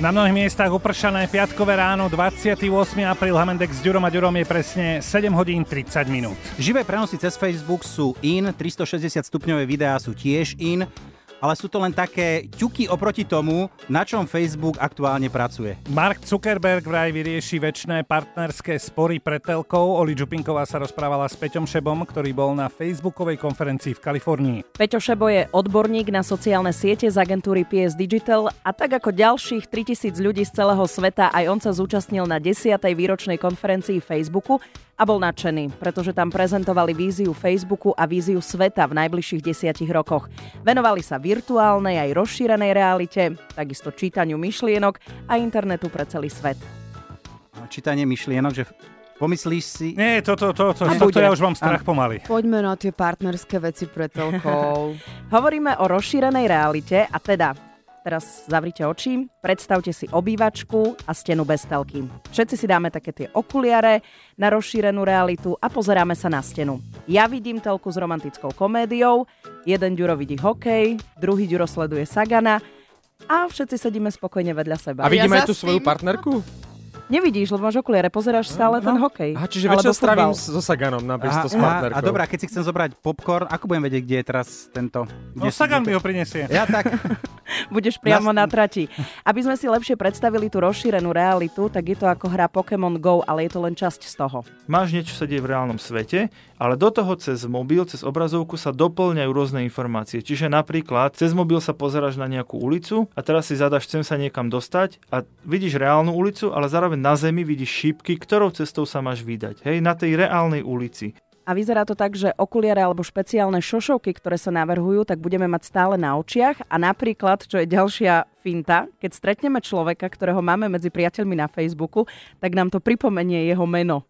Na mnohých miestach upršané piatkové ráno, 28. apríl, Hamendek s Ďurom a Ďurom je presne 7 hodín 30 minút. Živé prenosy cez Facebook sú in, 360 stupňové videá sú tiež in ale sú to len také ťuky oproti tomu, na čom Facebook aktuálne pracuje. Mark Zuckerberg vraj vyrieši väčšie partnerské spory pre telkou. Oli Čupinková sa rozprávala s Peťom Šebom, ktorý bol na facebookovej konferencii v Kalifornii. Peťo Šebo je odborník na sociálne siete z agentúry PS Digital a tak ako ďalších 3000 ľudí z celého sveta aj on sa zúčastnil na 10. výročnej konferencii Facebooku a bol nadšený, pretože tam prezentovali víziu Facebooku a víziu sveta v najbližších desiatich rokoch. Venovali sa virtuálnej aj rozšírenej realite, takisto čítaniu myšlienok a internetu pre celý svet. Čítanie myšlienok, že Pomyslíš si... Nie, toto, to, to, to, to, to ja už mám strach pomaly. Poďme na tie partnerské veci pre telkou. Hovoríme o rozšírenej realite a teda Teraz zavrite oči, predstavte si obývačku a stenu bez telky. Všetci si dáme také tie okuliare na rozšírenú realitu a pozeráme sa na stenu. Ja vidím telku s romantickou komédiou, jeden Ďuro vidí hokej, druhý Ďuro sleduje Sagana a všetci sedíme spokojne vedľa seba. A vidíme ja aj tú svoju partnerku? Nevidíš, lebo máš okuliare, pozeráš stále no, ten hokej. A čiže večer strávim so Saganom napríklad s partnerkou. A, a dobrá, keď si chcem zobrať popcorn, ako budem vedieť, kde je teraz tento... No Sagan mi ho prinesie. Ja tak. Budeš priamo na trati. Aby sme si lepšie predstavili tú rozšírenú realitu, tak je to ako hra Pokémon Go, ale je to len časť z toho. Máš niečo sa deje v reálnom svete, ale do toho cez mobil, cez obrazovku sa doplňajú rôzne informácie. Čiže napríklad cez mobil sa pozeráš na nejakú ulicu a teraz si zadaš, chcem sa niekam dostať a vidíš reálnu ulicu, ale zároveň na zemi vidíš šípky, ktorou cestou sa máš vydať. Hej, na tej reálnej ulici. A vyzerá to tak, že okuliare alebo špeciálne šošovky, ktoré sa navrhujú, tak budeme mať stále na očiach. A napríklad, čo je ďalšia finta, keď stretneme človeka, ktorého máme medzi priateľmi na Facebooku, tak nám to pripomenie jeho meno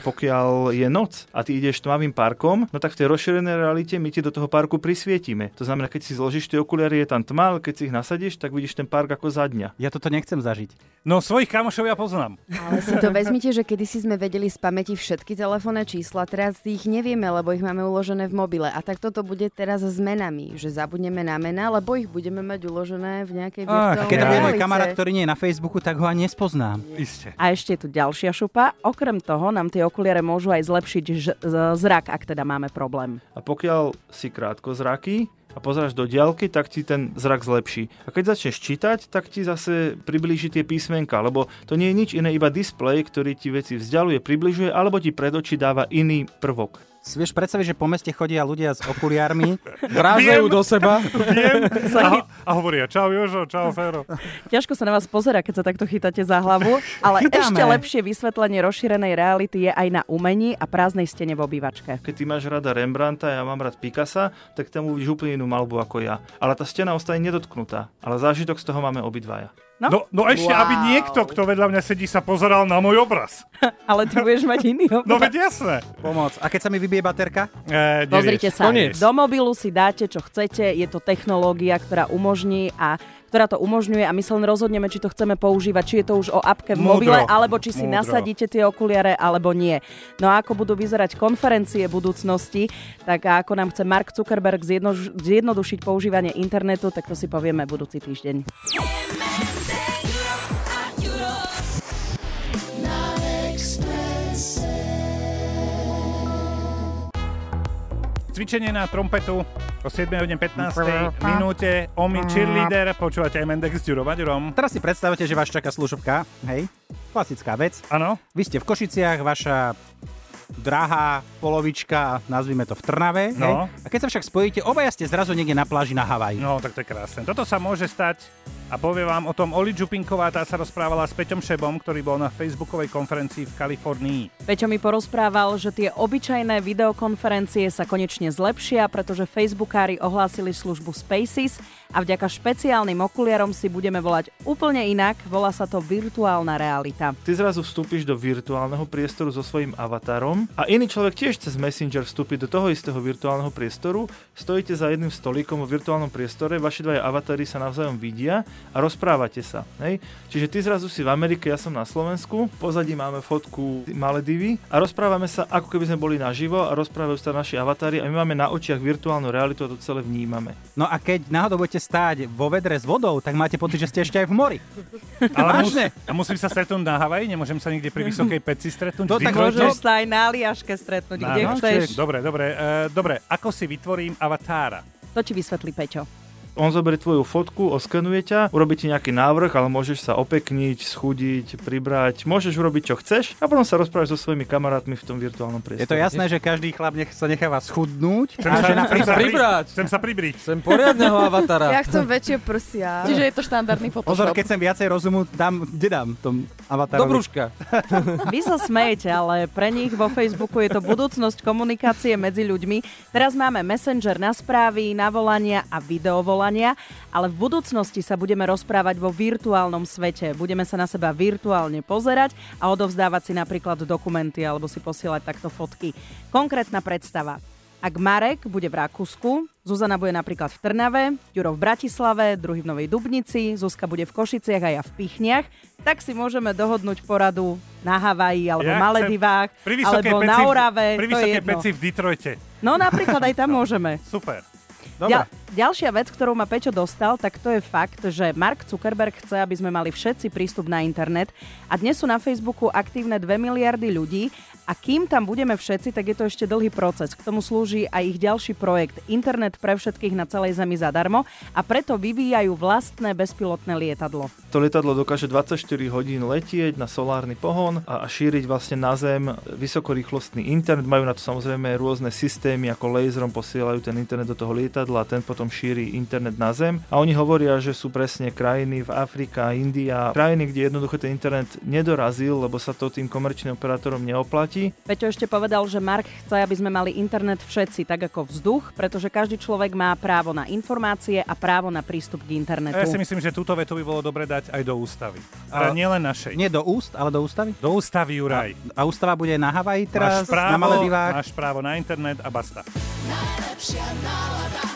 pokiaľ je noc a ty ideš tmavým parkom, no tak v tej rozšírenej realite my ti do toho parku prisvietime. To znamená, keď si zložíš tie okuliare, je tam tma, ale keď si ich nasadíš, tak vidíš ten park ako za dňa. Ja toto nechcem zažiť. No svojich kamošov ja poznám. Ale si to vezmite, že kedysi sme vedeli z pamäti všetky telefónne čísla, teraz ich nevieme, lebo ich máme uložené v mobile. A tak toto bude teraz s menami, že zabudneme na mená, lebo ich budeme mať uložené v nejakej virtuálnej Keď je môj kamarát, ktorý nie je na Facebooku, tak ho ani nespoznám. Isté. A ešte je tu ďalšia šupa. Okrem toho nám tie okuliare môžu aj zlepšiť ž- zrak, ak teda máme problém. A pokiaľ si krátko zraky, a pozeráš do diaľky, tak ti ten zrak zlepší. A keď začneš čítať, tak ti zase priblíži tie písmenka, lebo to nie je nič iné, iba displej, ktorý ti veci vzdialuje, približuje, alebo ti pred oči dáva iný prvok. Si vieš predstaviť, že po meste chodia ľudia s okuliármi, vrážajú do seba. Viem. A, a hovoria, čau Jožo, čau Fero. Ťažko sa na vás pozera, keď sa takto chytáte za hlavu, ale Chytáme. ešte lepšie vysvetlenie rozšírenej reality je aj na umení a prázdnej stene v obývačke. Keď ty máš rada Rembrandta, ja mám rád Picasa, tak tam uvidíš úplne inú malbu ako ja. Ale tá stena ostane nedotknutá. Ale zážitok z toho máme obidvaja. No, no, no ešte, wow. aby niekto, kto vedľa mňa sedí, sa pozeral na môj obraz. Ale ty budeš mať iný obraz. No veď jasné. Pomoc. A keď sa mi vybije baterka? E, Pozrite sa, Koniec. do mobilu si dáte, čo chcete. Je to technológia, ktorá umožní a ktorá to umožňuje a my sa len rozhodneme, či to chceme používať, či je to už o apke v mobile, Múdro. alebo či si Múdro. nasadíte tie okuliare, alebo nie. No a ako budú vyzerať konferencie budúcnosti, tak a ako nám chce Mark Zuckerberg zjednodušiť používanie internetu, tak to si povieme budúci týždeň. Cvičenie na trompetu o 7.15 minúte. Omi cheerleader, počúvate aj Mendex s Ďurom. Teraz si predstavte, že vás čaká služobka, hej? Klasická vec. Áno. Vy ste v Košiciach, vaša drahá polovička, nazvime to v Trnave. No. Hej? A keď sa však spojíte, obaja ste zrazu niekde na pláži na Havaji. No, tak to je krásne. Toto sa môže stať a povie vám o tom Oli Čupinková, tá sa rozprávala s Peťom Šebom, ktorý bol na facebookovej konferencii v Kalifornii. Peťo mi porozprával, že tie obyčajné videokonferencie sa konečne zlepšia, pretože facebookári ohlásili službu Spaces a vďaka špeciálnym okuliarom si budeme volať úplne inak, volá sa to virtuálna realita. Ty zrazu vstúpiš do virtuálneho priestoru so svojím avatarom a iný človek tiež cez Messenger vstúpi do toho istého virtuálneho priestoru, stojíte za jedným stolíkom vo virtuálnom priestore, vaši dvaja avatári sa navzájom vidia a rozprávate sa. Hej? Čiže ty zrazu si v Amerike, ja som na Slovensku, pozadí máme fotku Maledivy a rozprávame sa, ako keby sme boli naživo a rozprávajú sa naši avatári a my máme na očiach virtuálnu realitu a to celé vnímame. No a keď náhodou budete stáť vo vedre s vodou, tak máte pocit, že ste ešte aj v mori. Ale mus, a musím sa stretnúť na Havaji? Nemôžem sa niekde pri vysokej peci stretnúť? To tak môžeš sa aj na Aliaške stretnúť, kde chceš. Dobre, dobre, uh, dobre. Ako si vytvorím avatára? To ti vysvetlí Peťo. On zoberie tvoju fotku, oskenuje ťa, urobí ti nejaký návrh, ale môžeš sa opekniť, schúdiť, pribrať, môžeš urobiť čo chceš a potom sa rozprávať so svojimi kamarátmi v tom virtuálnom priestore. Je to jasné, že každý chlap nech sa necháva schudnúť chcem a sa, že na sa pribrať. Chcem sa pribriť. Chcem poriadneho avatara. Ja chcem väčšie prsia. Čiže je to štandardný Photoshop. Pozor, keď chcem viacej rozumu, dám, kde dám tom avatarovi? Do brúška. Vy sa smejete, ale pre nich vo Facebooku je to budúcnosť komunikácie medzi ľuďmi. Teraz máme Messenger na správy, na volania a videovolania, ale ale v budúcnosti sa budeme rozprávať vo virtuálnom svete. Budeme sa na seba virtuálne pozerať a odovzdávať si napríklad dokumenty alebo si posielať takto fotky. Konkrétna predstava. Ak Marek bude v Rakúsku, Zuzana bude napríklad v Trnave, Juro v Bratislave, druhý v Novej Dubnici, Zuzka bude v Košiciach a ja v Pichniach, tak si môžeme dohodnúť poradu na Havaji alebo ja Maledivách, alebo peci, na Orave. Pri vysokej peci v Detroite. No napríklad aj tam môžeme. Super. Dobre. Ďalšia vec, ktorú ma Peťo dostal, tak to je fakt, že Mark Zuckerberg chce, aby sme mali všetci prístup na internet a dnes sú na Facebooku aktívne 2 miliardy ľudí a kým tam budeme všetci, tak je to ešte dlhý proces. K tomu slúži aj ich ďalší projekt Internet pre všetkých na celej Zemi zadarmo a preto vyvíjajú vlastné bezpilotné lietadlo. To lietadlo dokáže 24 hodín letieť na solárny pohon a šíriť vlastne na Zem vysokorýchlostný internet. Majú na to samozrejme rôzne systémy, ako laserom posielajú ten internet do toho lietadla a ten potom šíri internet na Zem. A oni hovoria, že sú presne krajiny v Afrika, India, krajiny, kde jednoducho ten internet nedorazil, lebo sa to tým komerčným operátorom neoplatí. Peťo ešte povedal, že Mark chce, aby sme mali internet všetci, tak ako vzduch, pretože každý človek má právo na informácie a právo na prístup k internetu. Ja si myslím, že túto vetu by bolo dobre dať aj do ústavy. Ale nielen našej. Nie do úst, ale do ústavy? Do ústavy, Juraj. A, a ústava bude na Havaji teraz, máš právo, na Maledivách? Máš právo na internet a basta. Najlepšia nálada.